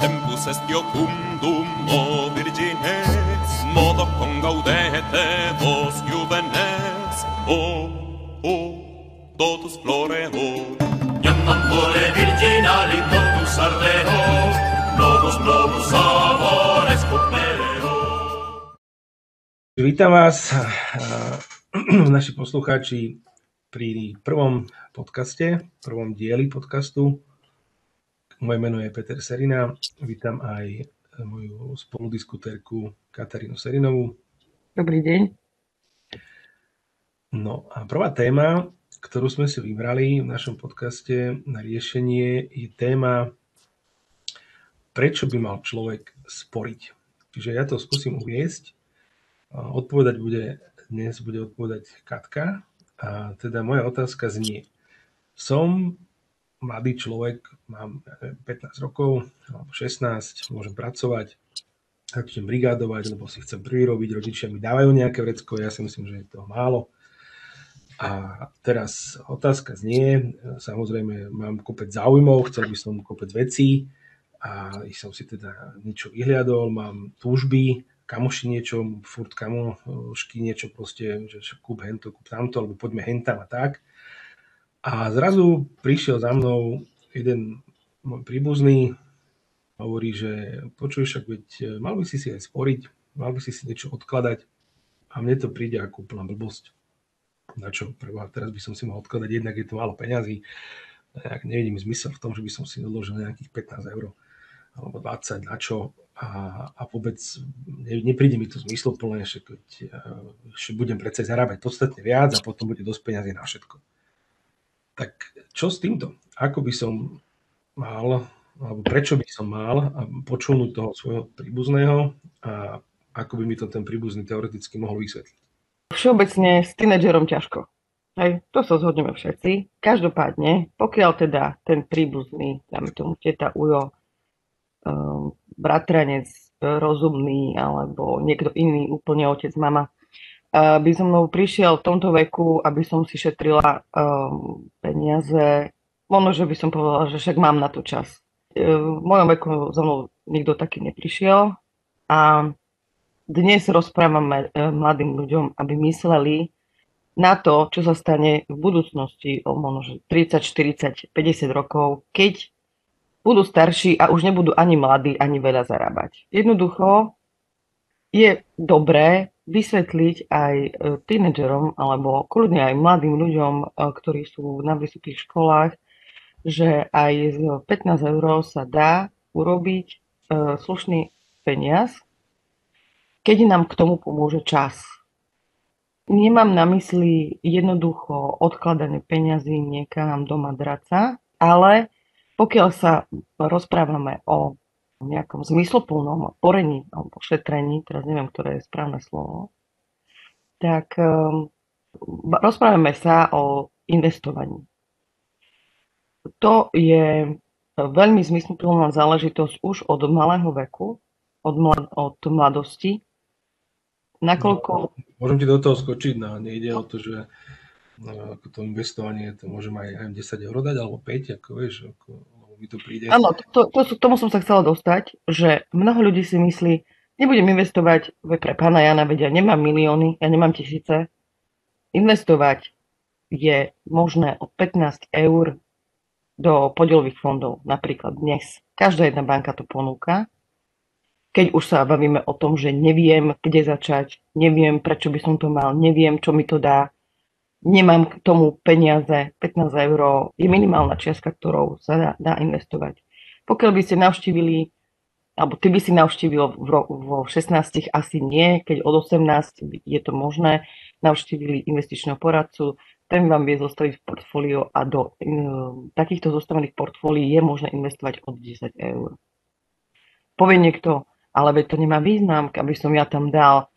Tempus est iocundum, o virgines, modo con gaudete vos juvenes, o, o, totus floreo. Iam amore virginali totus ardeo, novus novus amores cupereo. Vítam vás, naši poslucháči, pri prvom podcaste, prvom dieli podcastu. Moje meno je Peter Serina. Vítam aj moju spoludiskutérku Katarínu Serinovú. Dobrý deň. No a prvá téma, ktorú sme si vybrali v našom podcaste na riešenie, je téma, prečo by mal človek sporiť. Čiže ja to skúsim uviesť. Odpovedať bude, dnes bude odpovedať Katka. A teda moja otázka znie. Som mladý človek, mám 15 rokov alebo 16, môžem pracovať, začnem brigádovať, lebo si chcem prirobiť, rodičia mi dávajú nejaké vrecko, ja si myslím, že je to málo. A teraz otázka znie, samozrejme mám kopec záujmov, chcel by som kopec vecí a som si teda niečo vyhliadol, mám túžby, kamoši niečo, furt kamošky niečo proste, že kúp hento, kúp tamto, alebo poďme hentam a tak. A zrazu prišiel za mnou jeden môj príbuzný, hovorí, že počuješ, však veď mal by si si aj sporiť, mal by si si niečo odkladať. A mne to príde ako úplná blbosť. Na čo? Preboha, teraz by som si mohol odkladať, jednak je to málo peňazí, nejak nevidím zmysel v tom, že by som si odložil nejakých 15 eur alebo 20, na čo? A, a vôbec ne, nepríde mi to zmysloplné, že keď že budem predsa zarábať podstatne viac a potom bude dosť peňazí na všetko. Tak čo s týmto? Ako by som mal, alebo prečo by som mal počúnuť toho svojho príbuzného a ako by mi to ten príbuzný teoreticky mohol vysvetliť? Všeobecne s tínedžerom ťažko. Hej, to sa zhodneme všetci. Každopádne, pokiaľ teda ten príbuzný, dáme tomu teta Ujo, um, bratranec rozumný alebo niekto iný, úplne otec, mama, by so mnou prišiel v tomto veku, aby som si šetrila um, peniaze, možno, že by som povedala, že však mám na to čas. Uh, v mojom veku za mnou nikto taký neprišiel a dnes rozprávame e, mladým ľuďom, aby mysleli na to, čo sa stane v budúcnosti o možno 30, 40, 50 rokov, keď budú starší a už nebudú ani mladí, ani veľa zarábať. Jednoducho je dobré vysvetliť aj e, tínedžerom alebo kľudne aj mladým ľuďom, e, ktorí sú na vysokých školách, že aj z 15 eur sa dá urobiť slušný peniaz, keď nám k tomu pomôže čas. Nemám na mysli jednoducho odkladanie peňazí niekam do madraca, ale pokiaľ sa rozprávame o nejakom zmysloplnom porení alebo šetrení, teraz neviem, ktoré je správne slovo, tak um, rozprávame sa o investovaní. To je veľmi zmysluplná záležitosť už od malého veku, od, mlad- od mladosti, Nakoľko... No, môžem ti do toho skočiť, no nejde o to, že no, ako to investovanie, to môžem aj, aj 10 eur dať, alebo 5, ako vieš, ako, mi to príde. Áno, to, to, to, tomu som sa chcela dostať, že mnoho ľudí si myslí, nebudem investovať, pre pána Jana, vedia, ja nemám milióny, ja nemám tisíce. Investovať je možné od 15 eur do podielových fondov, napríklad dnes. Každá jedna banka to ponúka keď už sa bavíme o tom, že neviem, kde začať, neviem, prečo by som to mal, neviem, čo mi to dá, nemám k tomu peniaze, 15 eur je minimálna čiastka, ktorou sa dá, dá investovať. Pokiaľ by ste navštívili, alebo ty by si navštívil vo 16 asi nie, keď od 18 je to možné, navštívili investičného poradcu, ten vám vie zostaviť portfólio a do e, takýchto zostavených portfólií je možné investovať od 10 eur. Povie niekto, ale veď to nemá význam, aby som ja tam dal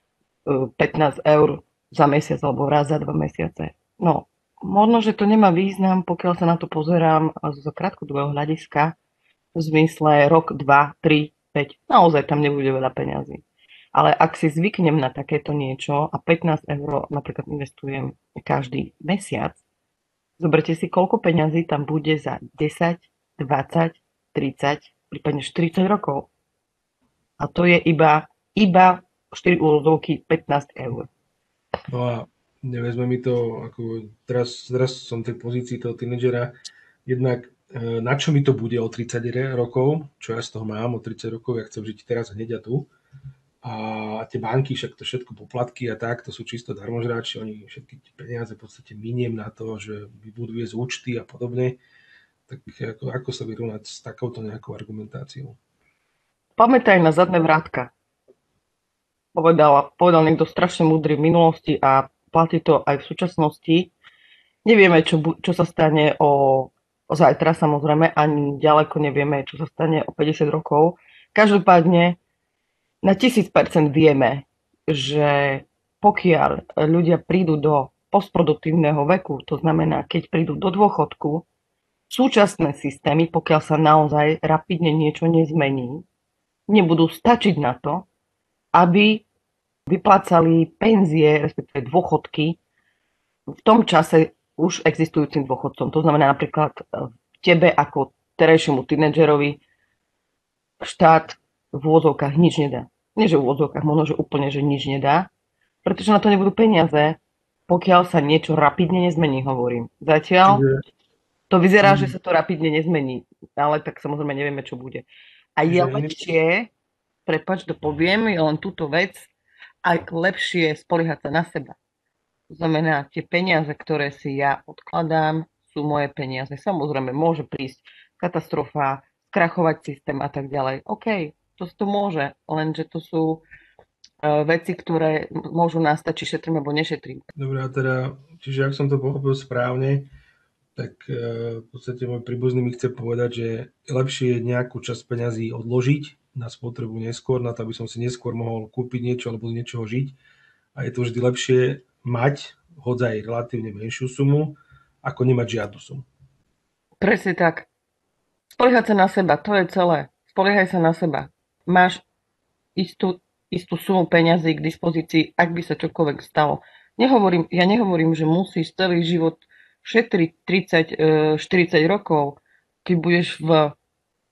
15 e, eur za mesiac alebo raz za dva mesiace. No, možno, že to nemá význam, pokiaľ sa na to pozerám zo krátkodobého hľadiska, v zmysle rok, 2, 3, 5, naozaj tam nebude veľa peňazí. Ale ak si zvyknem na takéto niečo a 15 eur napríklad investujem každý mesiac, zoberte si, koľko peňazí tam bude za 10, 20, 30, prípadne 40 rokov. A to je iba, iba 4 úvodovky 15 eur. No a nevezme mi to, ako teraz, teraz som v tej pozícii toho tínedžera, jednak e, na čo mi to bude o 30 rokov, čo ja z toho mám o 30 rokov, ja chcem žiť teraz hneď a tu. A tie banky, však to všetko poplatky a tak, to sú čisto darmožráči, oni všetky tie peniaze v podstate miniem na to, že budú viesť účty a podobne. Tak ako, ako sa vyrovnať s takouto nejakou argumentáciou? Pamätaj na zadné vrátka. Povedal, povedal niekto strašne múdry v minulosti a platí to aj v súčasnosti. Nevieme, čo, čo sa stane o, o zajtra, samozrejme, ani ďaleko nevieme, čo sa stane o 50 rokov. Každopádne na 1000% vieme, že pokiaľ ľudia prídu do postproduktívneho veku, to znamená, keď prídu do dôchodku, súčasné systémy, pokiaľ sa naozaj rapidne niečo nezmení, nebudú stačiť na to, aby vyplácali penzie, respektíve dôchodky v tom čase už existujúcim dôchodcom. To znamená napríklad tebe ako terajšiemu tínedžerovi štát v úvodzovkách nič nedá. Nie, že v úvodzovkách, možno, že úplne, že nič nedá, pretože na to nebudú peniaze, pokiaľ sa niečo rapidne nezmení, hovorím. Zatiaľ to vyzerá, že sa to rapidne nezmení, ale tak samozrejme nevieme, čo bude. A je lepšie, prepač, to poviem, je len túto vec, aj lepšie spoliehať sa na seba. To znamená, tie peniaze, ktoré si ja odkladám, sú moje peniaze. Samozrejme, môže prísť katastrofa, krachovať systém a tak ďalej. OK, to, to môže, lenže to sú uh, veci, ktoré môžu nastať, či šetrím alebo nešetrím. Dobre, a teda, čiže ak som to pochopil správne, tak uh, v podstate môj príbuzný mi chce povedať, že lepšie je nejakú časť peňazí odložiť na spotrebu neskôr, na to, aby som si neskôr mohol kúpiť niečo alebo z niečoho žiť. A je to vždy lepšie mať hodzaj relatívne menšiu sumu, ako nemať žiadnu sumu. Presne tak. Spoliehať sa na seba, to je celé. Spoliehaj sa na seba máš istú, istú sumu peňazí k dispozícii, ak by sa čokoľvek stalo. Nehovorím, ja nehovorím, že musíš celý život šetriť 30, 40 e, rokov, keď budeš v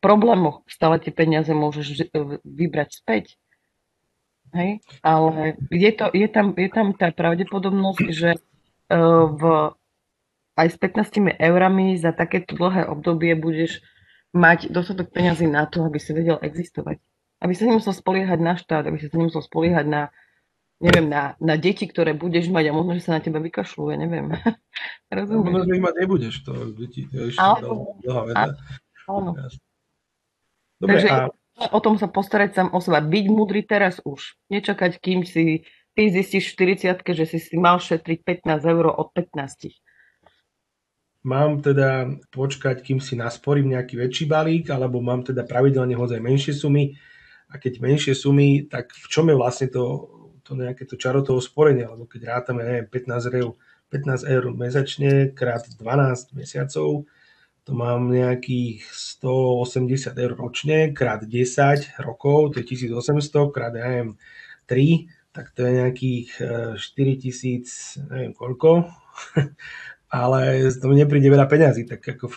problémoch, stále tie peniaze môžeš e, vybrať späť. Hej? Ale je, to, je, tam, je tam tá pravdepodobnosť, že e, v, aj s 15 eurami za takéto dlhé obdobie budeš mať dostatok peňazí na to, aby si vedel existovať aby sa nemusel spoliehať na štát, aby sa nemusel spoliehať na, neviem, na, na deti, ktoré budeš mať a možno, že sa na teba vykašľú, ja neviem. Rozumieš? Možno, že ich mať nebudeš, to deti, to je ešte dlhá veda. Áno. Dobre, Takže a... o tom sa postarať sám o seba. Byť múdry teraz už. Nečakať, kým si ty zistíš v 40 že si si mal šetriť 15 eur od 15 mám teda počkať, kým si nasporím nejaký väčší balík, alebo mám teda pravidelne hodzaj menšie sumy a keď menšie sumy, tak v čom je vlastne to, to nejaké to čaro toho sporenia, lebo keď rátame, neviem, 15 eur, 15 eur mesačne krát 12 mesiacov, to mám nejakých 180 eur ročne, krát 10 rokov, to je 1800, krát, ja neviem, 3, tak to je nejakých 4000, eh, neviem koľko, ale to mi nepríde veľa peňazí, tak ako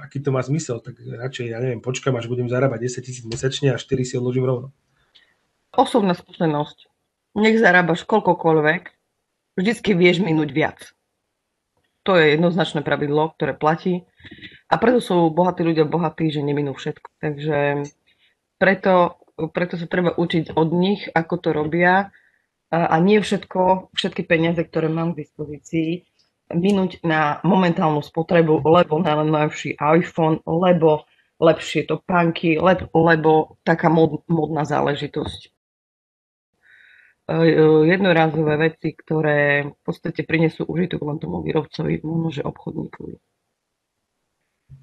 aký to má zmysel, tak radšej, ja neviem, počkam, až budem zarábať 10 tisíc mesačne a 4 si odložím rovno. Osobná skúsenosť. Nech zarábaš koľkokoľvek, vždycky vieš minúť viac. To je jednoznačné pravidlo, ktoré platí. A preto sú bohatí ľudia bohatí, že neminú všetko. Takže preto, preto sa treba učiť od nich, ako to robia. A nie všetko, všetky peniaze, ktoré mám k dispozícii, minúť na momentálnu spotrebu, lebo na najlepší iPhone, lebo lepšie topánky, lebo, lebo taká mod, modná záležitosť. E, e, jednorázové veci, ktoré v podstate prinesú užitok len tomu výrobcovi, možno, že obchodníkovi.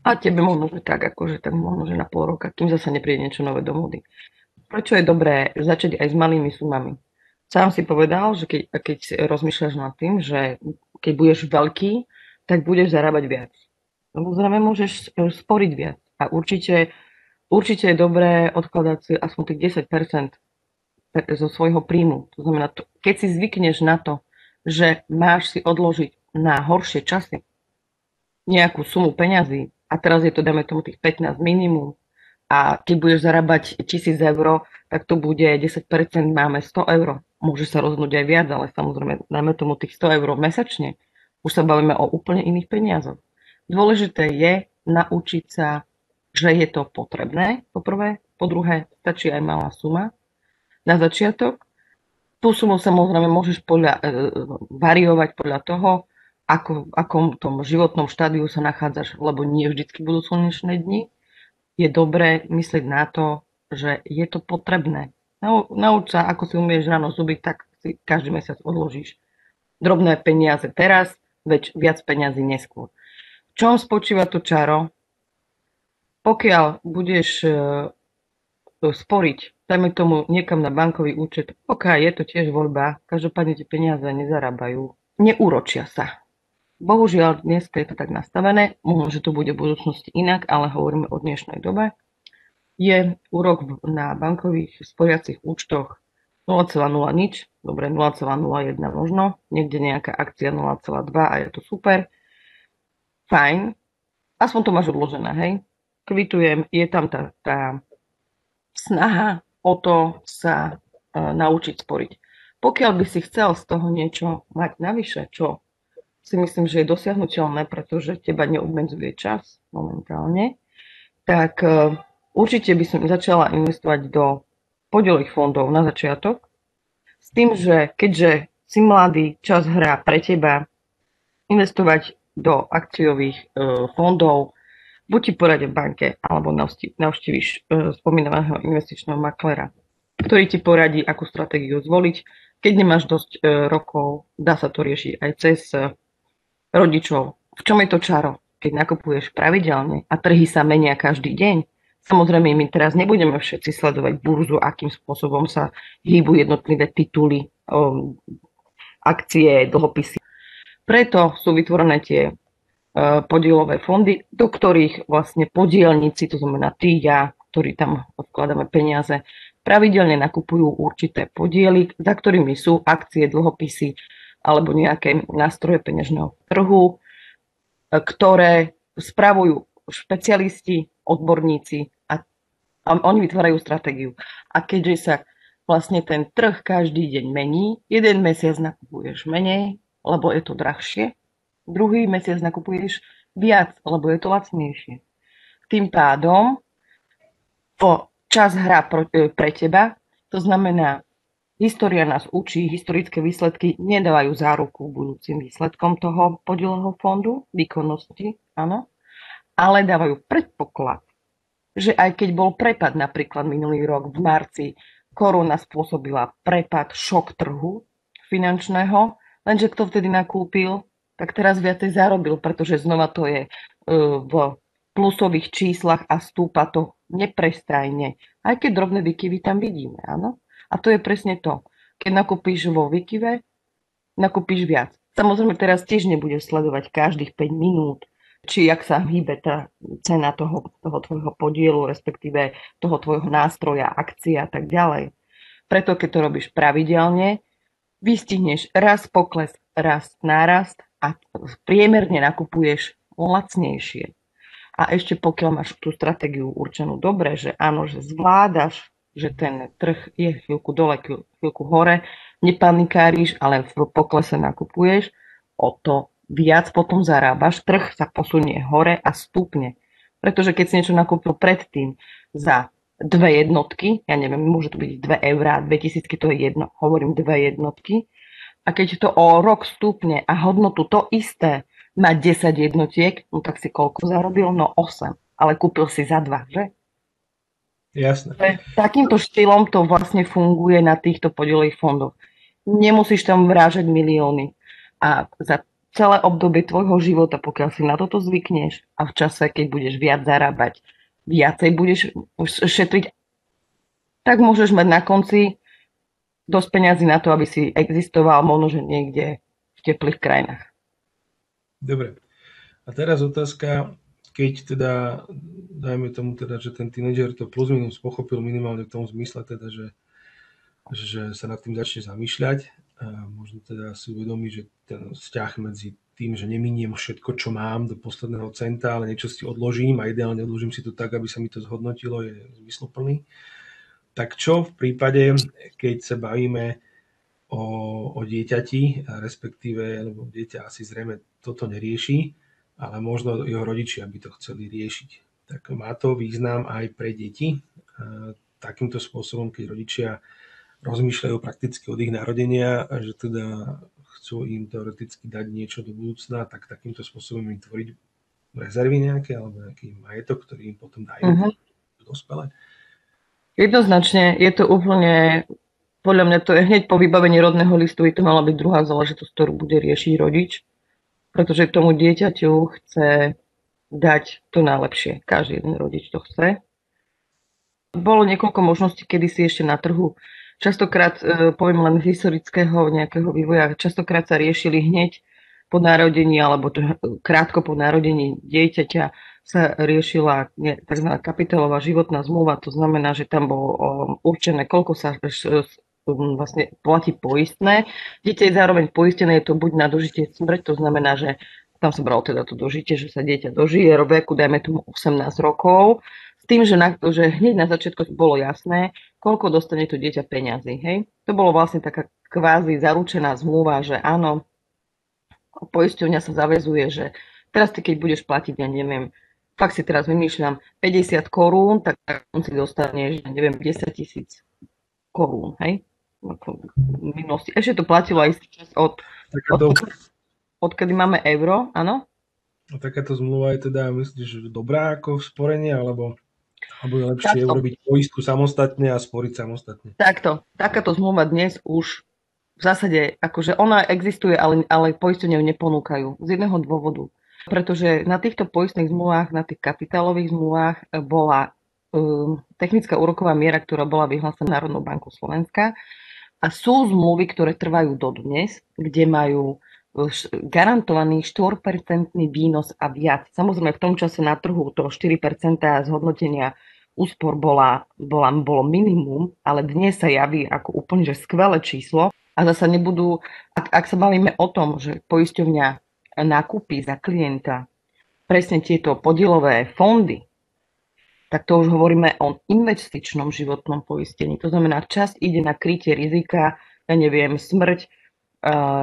A tebe možno, že tak, akože tak možno, že na pol roka, kým zase nepríde niečo nové do mody. Prečo je dobré začať aj s malými sumami? Sám si povedal, že keď, keď rozmýšľaš nad tým, že keď budeš veľký, tak budeš zarábať viac. Samozrejme môžeš e, sporiť viac. A určite, určite je dobré odkladať si aspoň tých 10% zo svojho príjmu. To znamená, keď si zvykneš na to, že máš si odložiť na horšie časy nejakú sumu peňazí, a teraz je to, dáme tomu, tých 15 minimum, a keď budeš zarábať 1000 eur, tak to bude 10%, máme 100 eur. Môže sa rozhodnúť aj viac, ale samozrejme, dajme tomu tých 100 eur mesačne. Už sa bavíme o úplne iných peniazoch. Dôležité je naučiť sa, že je to potrebné, po prvé. Po druhé, stačí aj malá suma na začiatok. Tú sumu samozrejme môžeš podľa, e, variovať podľa toho, ako, akom tom životnom štádiu sa nachádzaš, lebo nie vždy budú slnečné dni je dobré myslieť na to, že je to potrebné. Nauč sa, ako si umieš ráno zubiť, tak si každý mesiac odložíš drobné peniaze teraz, veď viac peniazy neskôr. V čom spočíva to čaro? Pokiaľ budeš e, sporiť, dajme tomu niekam na bankový účet, ok, je to tiež voľba, každopádne tie peniaze nezarábajú, neúročia sa. Bohužiaľ, dnes je to tak nastavené, možno, že to bude v budúcnosti inak, ale hovoríme o dnešnej dobe. Je úrok na bankových sporiacich účtoch 0,0 nič, dobre 0,01 možno, niekde nejaká akcia 0,2 a je to super. Fajn, aspoň to máš odložené, hej. Kvitujem, je tam tá, tá snaha o to sa e, naučiť sporiť. Pokiaľ by si chcel z toho niečo mať navyše, čo si myslím, že je dosiahnutelné, pretože teba neobmedzuje čas momentálne, tak e, určite by som začala investovať do podielových fondov na začiatok, s tým, že keďže si mladý, čas hrá pre teba, investovať do akciových e, fondov, buď ti poradia v banke, alebo navštíviš e, spomínaného investičného maklera, ktorý ti poradí, akú stratégiu zvoliť. Keď nemáš dosť rokov, dá sa to riešiť aj cez rodičov. V čom je to čaro? Keď nakupuješ pravidelne a trhy sa menia každý deň, Samozrejme, my teraz nebudeme všetci sledovať burzu, akým spôsobom sa hýbu jednotlivé tituly, um, akcie, dlhopisy. Preto sú vytvorené tie uh, podielové fondy, do ktorých vlastne podielníci, to znamená ty, ja, ktorí tam odkladáme peniaze, pravidelne nakupujú určité podiely, za ktorými sú akcie, dlhopisy, alebo nejaké nástroje peňažného trhu, e, ktoré spravujú špecialisti, odborníci a, a oni vytvárajú stratégiu. A keďže sa vlastne ten trh každý deň mení, jeden mesiac nakupuješ menej, lebo je to drahšie, druhý mesiac nakupuješ viac, lebo je to lacnejšie. Tým pádom po čas hra e, pre teba, to znamená História nás učí, historické výsledky nedávajú záruku budúcim výsledkom toho podielového fondu, výkonnosti, áno, ale dávajú predpoklad, že aj keď bol prepad napríklad minulý rok v marci, korona spôsobila prepad, šok trhu finančného, lenže kto vtedy nakúpil, tak teraz viacej zarobil, pretože znova to je e, v plusových číslach a stúpa to neprestajne. Aj keď drobné vykyvy tam vidíme, áno. A to je presne to. Keď nakúpíš vo Vikive, nakúpíš viac. Samozrejme teraz tiež nebudeš sledovať každých 5 minút, či jak sa hýbe tá cena toho, toho tvojho podielu, respektíve toho tvojho nástroja, akcia a tak ďalej. Preto keď to robíš pravidelne, vystihneš raz pokles, raz nárast a priemerne nakupuješ lacnejšie. A ešte pokiaľ máš tú stratégiu určenú dobre, že áno, že zvládaš že ten trh je chvíľku dole, chvíľku hore, nepanikáriš, ale v poklese nakupuješ, o to viac potom zarábaš, trh sa posunie hore a stupne. Pretože keď si niečo nakúpil predtým za dve jednotky, ja neviem, môže to byť 2 eurá, 2000, to je jedno, hovorím dve jednotky, a keď to o rok stupne a hodnotu to isté má 10 jednotiek, no tak si koľko zarobil? No 8. Ale kúpil si za 2, že? Jasné. Takýmto štýlom to vlastne funguje na týchto podielových fondoch. Nemusíš tam vrážať milióny. A za celé obdobie tvojho života, pokiaľ si na toto zvykneš a v čase, keď budeš viac zarábať, viacej budeš šetriť, tak môžeš mať na konci dosť peňazí na to, aby si existoval možno, že niekde v teplých krajinách. Dobre. A teraz otázka, keď teda, dajme tomu teda, že ten tínedžer to plus minus pochopil minimálne v tom zmysle teda, že, že sa nad tým začne zamýšľať možno teda si uvedomí, že ten vzťah medzi tým, že neminiem všetko, čo mám do posledného centa, ale niečo si odložím a ideálne odložím si to tak, aby sa mi to zhodnotilo, je zmysloplný. Tak čo v prípade, keď sa bavíme o, o dieťati, respektíve, lebo dieťa asi zrejme toto nerieši, ale možno jeho rodičia by to chceli riešiť. Tak má to význam aj pre deti. Takýmto spôsobom, keď rodičia rozmýšľajú prakticky od ich narodenia, že teda chcú im teoreticky dať niečo do budúcna, tak takýmto spôsobom im tvoriť rezervy nejaké alebo nejaký majetok, ktorý im potom dajú uh-huh. dospelé? Jednoznačne je to úplne, podľa mňa to je hneď po vybavení rodného listu, by to mala byť druhá záležitosť, ktorú bude riešiť rodič, pretože tomu dieťaťu chce dať to najlepšie. Každý jeden rodič to chce. Bolo niekoľko možností, kedy si ešte na trhu častokrát, e, poviem len historického nejakého vývoja, častokrát sa riešili hneď po narodení alebo krátko po narodení dieťaťa sa riešila tzv. kapitálová životná zmluva, to znamená, že tam bolo určené, koľko sa vlastne platí poistné. Dieťa je zároveň poistené, je to buď na dožitie smrť, to znamená, že tam sa bralo teda to dožitie, že sa dieťa dožije, veku, dajme tomu 18 rokov, s tým, že, na, že hneď na začiatku bolo jasné, koľko dostane to dieťa peňazí. Hej? To bolo vlastne taká kvázi zaručená zmluva, že áno, poisťovňa sa zavezuje, že teraz ty keď budeš platiť, ja neviem, fakt si teraz vymýšľam 50 korún, tak on si dostaneš, ja neviem, 10 tisíc korún, hej? Minulosti. Ešte to platilo aj čas od, takáto... od, odkedy máme euro, áno? A takáto zmluva je teda, myslíš, dobrá ako sporenie, alebo alebo je lepšie Takto. urobiť poistku samostatne a sporiť samostatne. Takto. Takáto zmluva dnes už v zásade, akože ona existuje, ale, ale poistenie ju neponúkajú. Z jedného dôvodu. Pretože na týchto poistných zmluvách, na tých kapitálových zmluvách e, bola um, technická úroková miera, ktorá bola vyhlásená Národnou bankou Slovenska. A sú zmluvy, ktoré trvajú dodnes, kde majú garantovaný 4% výnos a viac. Samozrejme v tom čase na trhu to 4% zhodnotenia úspor bola, bola, bolo minimum, ale dnes sa javí ako úplne že skvelé číslo a zase nebudú, ak, ak sa bavíme o tom, že poisťovňa nakúpi za klienta presne tieto podielové fondy, tak to už hovoríme o investičnom životnom poistení. To znamená, časť ide na krytie rizika, ja neviem, smrť,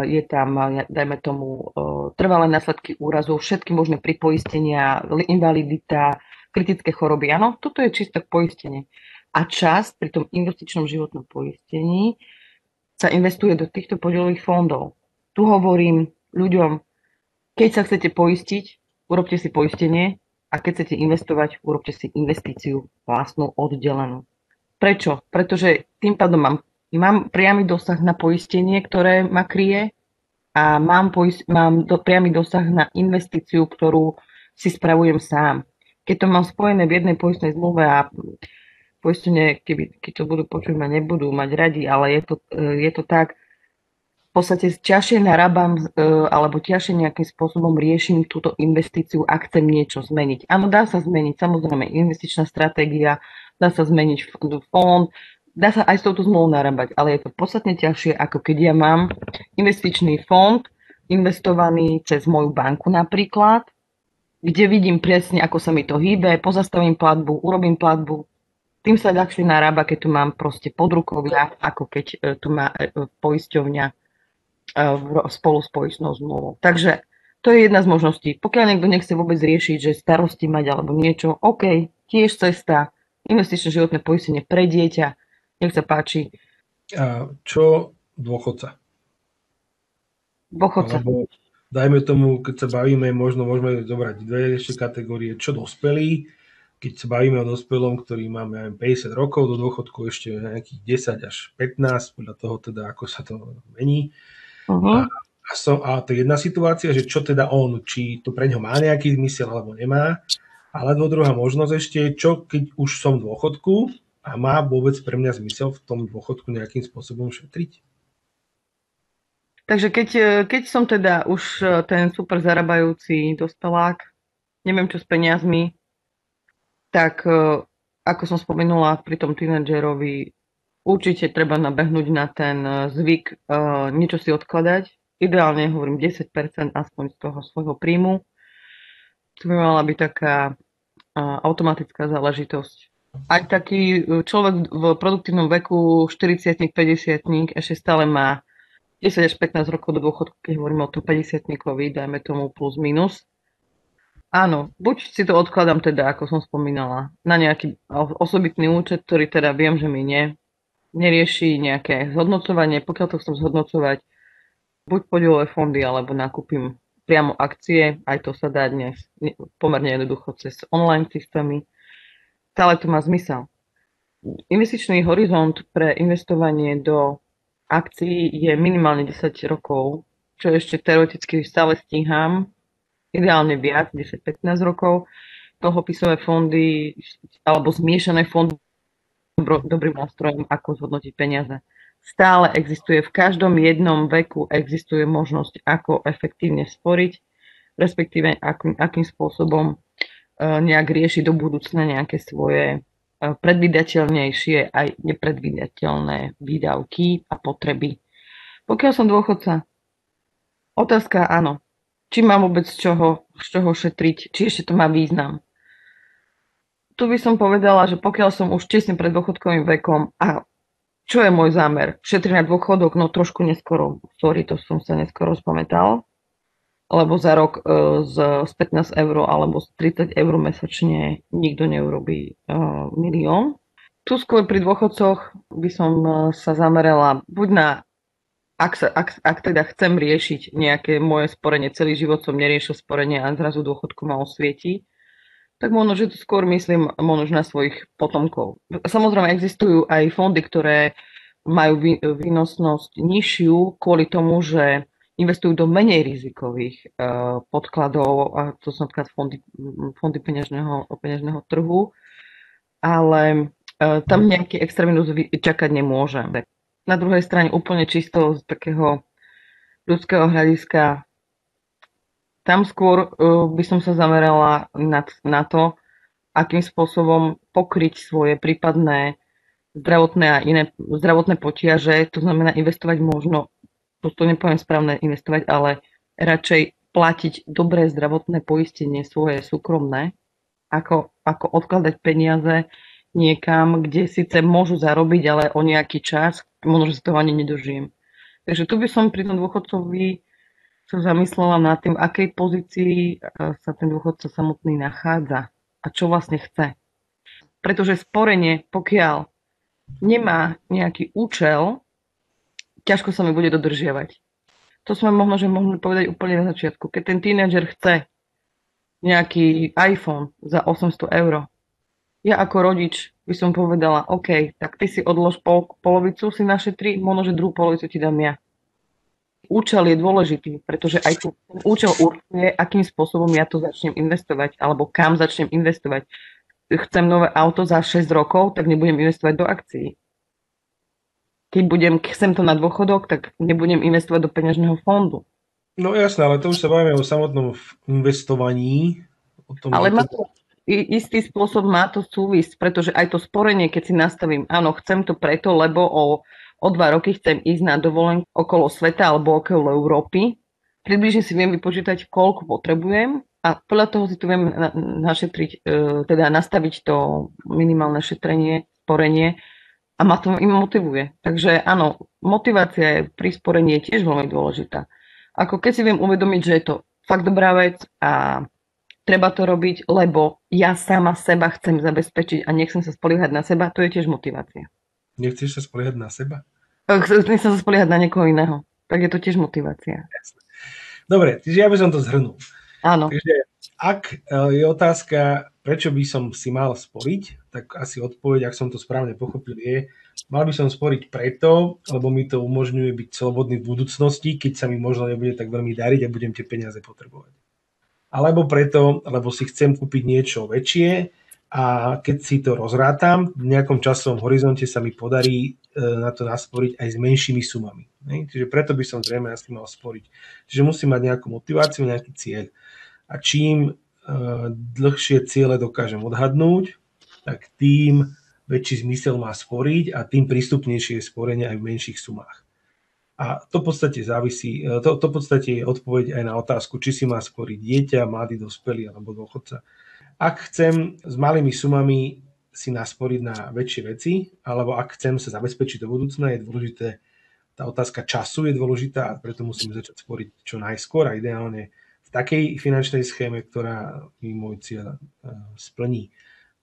je tam, dajme tomu, trvalé následky úrazu, všetky možné pripoistenia, invalidita, kritické choroby. Áno, toto je čisto poistenie. A čas pri tom investičnom životnom poistení sa investuje do týchto podielových fondov. Tu hovorím ľuďom, keď sa chcete poistiť, urobte si poistenie a keď chcete investovať, urobte si investíciu vlastnú oddelenú. Prečo? Pretože tým pádom mám mám priamy dosah na poistenie, ktoré ma kryje a mám, poist- mám do, priamy dosah na investíciu, ktorú si spravujem sám. Keď to mám spojené v jednej poistnej zmluve a poistenie, keby, keď to budú počuť, ma nebudú mať radi, ale je to, je to tak, podstate ťažšie narábam alebo ťažšie nejakým spôsobom riešim túto investíciu, ak chcem niečo zmeniť. Áno, dá sa zmeniť, samozrejme, investičná stratégia, dá sa zmeniť fond, dá sa aj s touto zmluvou narábať, ale je to podstatne ťažšie, ako keď ja mám investičný fond, investovaný cez moju banku napríklad, kde vidím presne, ako sa mi to hýbe, pozastavím platbu, urobím platbu. Tým sa ľahšie narába, keď tu mám proste podrukovia, ako keď e, tu má e, poisťovňa e, spolu s poistnou zmluvou. Takže to je jedna z možností. Pokiaľ niekto nechce vôbec riešiť, že starosti mať alebo niečo, OK, tiež cesta, investičné životné poistenie pre dieťa, nech sa páči. A čo dôchodca? Dôchodca. Alebo dajme tomu, keď sa bavíme, možno môžeme zobrať dve ešte kategórie, čo dospelí, keď sa bavíme o dospelom, ktorý máme aj 50 rokov, do dôchodku ešte nejakých 10 až 15, podľa toho teda, ako sa to mení. Uh-huh. A, som, a to je jedna situácia, že čo teda on, či to pre ňo má nejaký zmysel alebo nemá. Alebo druhá možnosť ešte, čo keď už som v dôchodku a má vôbec pre mňa zmysel v tom dôchodku nejakým spôsobom šetriť? Takže keď, e, keď som teda už e, ten super zarábajúci dospelák, neviem čo s peniazmi, tak e, ako som spomenula pri tom tínedžerovi, určite treba nabehnúť na ten e, zvyk uh, niečo si odkladať. Ideálne hovorím 10% aspoň z toho svojho príjmu. To by mala byť taká uh, automatická záležitosť. Aj taký človek v produktívnom veku 40 50 ešte stále má 10 až 15 rokov do dôchodku, keď hovoríme o tom 50 dajme tomu plus minus. Áno, buď si to odkladám teda, ako som spomínala, na nejaký osobitný účet, ktorý teda viem, že mi nie, nerieši nejaké zhodnocovanie. Pokiaľ to chcem zhodnocovať, buď podielové fondy, alebo nakúpim priamo akcie, aj to sa dá dnes pomerne jednoducho cez online systémy. Stále to má zmysel. Investičný horizont pre investovanie do akcií je minimálne 10 rokov, čo ešte teoreticky stále stíham, ideálne viac, 10-15 rokov. Dlhopisové fondy alebo zmiešané fondy dobrým nástrojom, ako zhodnotiť peniaze. Stále existuje, v každom jednom veku existuje možnosť, ako efektívne sporiť, respektíve akým, akým spôsobom e, nejak riešiť do budúcna nejaké svoje e, predvydateľnejšie aj nepredvydateľné výdavky a potreby. Pokiaľ som dôchodca, otázka áno, či mám vôbec z čoho, z čoho šetriť, či ešte to má význam. Tu by som povedala, že pokiaľ som už tesne pred dôchodkovým vekom a čo je môj zámer? Šetriť na dôchodok? No trošku neskoro. Sorry, to som sa neskoro spamätal. Lebo za rok e, z, z 15 eur alebo z 30 eur mesačne nikto neurobí e, milión. Tu skôr pri dôchodcoch by som e, sa zamerala buď na ak, sa, ak, ak teda chcem riešiť nejaké moje sporenie, celý život som neriešil sporenie a zrazu dôchodku ma osvietí, tak možno, že to skôr myslím možno na svojich potomkov. Samozrejme existujú aj fondy, ktoré majú výnosnosť nižšiu kvôli tomu, že investujú do menej rizikových uh, podkladov, a to sú napríklad fondy, fondy peňažného, peňažného trhu, ale uh, tam nejaký extrémny čakať nemôže na druhej strane úplne čisto z takého ľudského hľadiska. Tam skôr uh, by som sa zamerala na, to, akým spôsobom pokryť svoje prípadné zdravotné a iné zdravotné potiaže, to znamená investovať možno, to, to nepoviem správne investovať, ale radšej platiť dobré zdravotné poistenie svoje súkromné, ako, ako odkladať peniaze niekam, kde síce môžu zarobiť, ale o nejaký čas, možno, že toho ani nedožijem. Takže tu by som pri tom dôchodcovi sa zamyslela nad tým, v akej pozícii e, sa ten dôchodca samotný nachádza a čo vlastne chce. Pretože sporenie, pokiaľ nemá nejaký účel, ťažko sa mi bude dodržiavať. To sme možno, že mohli povedať úplne na začiatku. Keď ten tínedžer chce nejaký iPhone za 800 eur, ja ako rodič by som povedala, OK, tak ty si odlož pol, polovicu si našetri, možno, že druhú polovicu ti dám ja. Účel je dôležitý, pretože aj ten účel určuje, akým spôsobom ja to začnem investovať, alebo kam začnem investovať. Chcem nové auto za 6 rokov, tak nebudem investovať do akcií. Keď budem, chcem to na dôchodok, tak nebudem investovať do peňažného fondu. No jasné, ale to už sa bavíme o samotnom investovaní. O tom, ale má to, istý spôsob má to súvisť, pretože aj to sporenie, keď si nastavím, áno, chcem to preto, lebo o, o dva roky chcem ísť na dovolenku okolo sveta alebo okolo Európy, približne si viem vypočítať, koľko potrebujem a podľa toho si tu viem našetriť, e, teda nastaviť to minimálne šetrenie, sporenie a ma to im motivuje. Takže áno, motivácia je pri sporení je tiež veľmi dôležitá. Ako keď si viem uvedomiť, že je to fakt dobrá vec a treba to robiť, lebo ja sama seba chcem zabezpečiť a nechcem sa spoliehať na seba, to je tiež motivácia. Nechceš sa spoliehať na seba? Nechcem sa spoliehať na niekoho iného. Tak je to tiež motivácia. Dobre, čiže ja by som to zhrnul. Áno. Takže ak e, je otázka, prečo by som si mal sporiť, tak asi odpoveď, ak som to správne pochopil, je, mal by som sporiť preto, lebo mi to umožňuje byť slobodný v budúcnosti, keď sa mi možno nebude tak veľmi dariť a budem tie peniaze potrebovať alebo preto, lebo si chcem kúpiť niečo väčšie a keď si to rozrátam, v nejakom časovom horizonte sa mi podarí e, na to nasporiť aj s menšími sumami. Čiže preto by som zrejme asi mal sporiť. Čiže musím mať nejakú motiváciu, nejaký cieľ. A čím e, dlhšie ciele dokážem odhadnúť, tak tým väčší zmysel má sporiť a tým prístupnejšie je sporenie aj v menších sumách. A to v podstate závisí, e, to, to v podstate je odpoveď aj na otázku, či si má sporiť dieťa, mladý, dospelý alebo dôchodca. Ak chcem s malými sumami si nasporiť na väčšie veci, alebo ak chcem sa zabezpečiť do budúcna, je dôležité, tá otázka času je dôležitá a preto musím začať sporiť čo najskôr a ideálne v takej finančnej schéme, ktorá mi môj cieľ e, splní.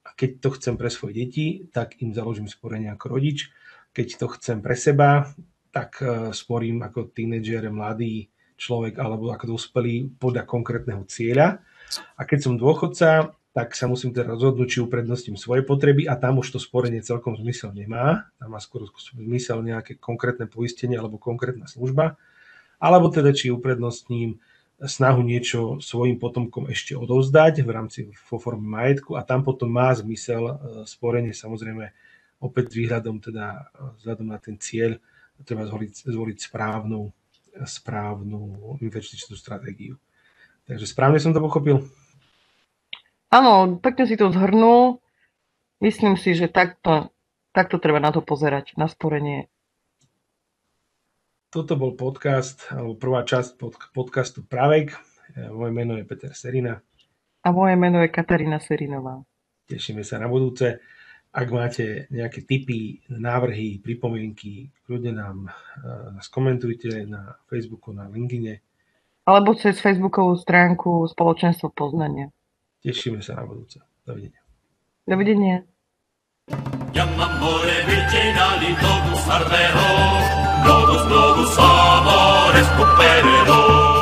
A keď to chcem pre svoje deti, tak im založím sporenie ako rodič. Keď to chcem pre seba, tak e, sporím ako tínedžer, mladý človek alebo ako dospelý podľa konkrétneho cieľa. A keď som dôchodca, tak sa musím teda rozhodnúť, či uprednostním svoje potreby a tam už to sporenie celkom zmysel nemá. Tam má skôr zmysel nejaké konkrétne poistenie alebo konkrétna služba. Alebo teda, či uprednostním snahu niečo svojim potomkom ešte odovzdať v rámci vo forme majetku a tam potom má zmysel e, sporenie samozrejme opäť s výhľadom teda vzhľadom na ten cieľ treba zvoliť, zvoliť správnu, správnu investičnú stratégiu. Takže správne som to pochopil? Áno, pekne si to zhrnul. Myslím si, že takto, takto treba na to pozerať, na sporenie. Toto bol podcast, alebo prvá časť pod, podcastu Pravek. Moje meno je Peter Serina. A moje meno je Katarína Serinová. Tešíme sa na budúce. Ak máte nejaké tipy, návrhy, pripomienky, kľudne nám uh, skomentujte na Facebooku, na LinkedIn. Alebo cez Facebookovú stránku Spoločenstvo poznania. Tešíme sa na budúce. Dovidenia. Dovidenia. Chiamamore virginali globus arreo, globus globus amore scopererò.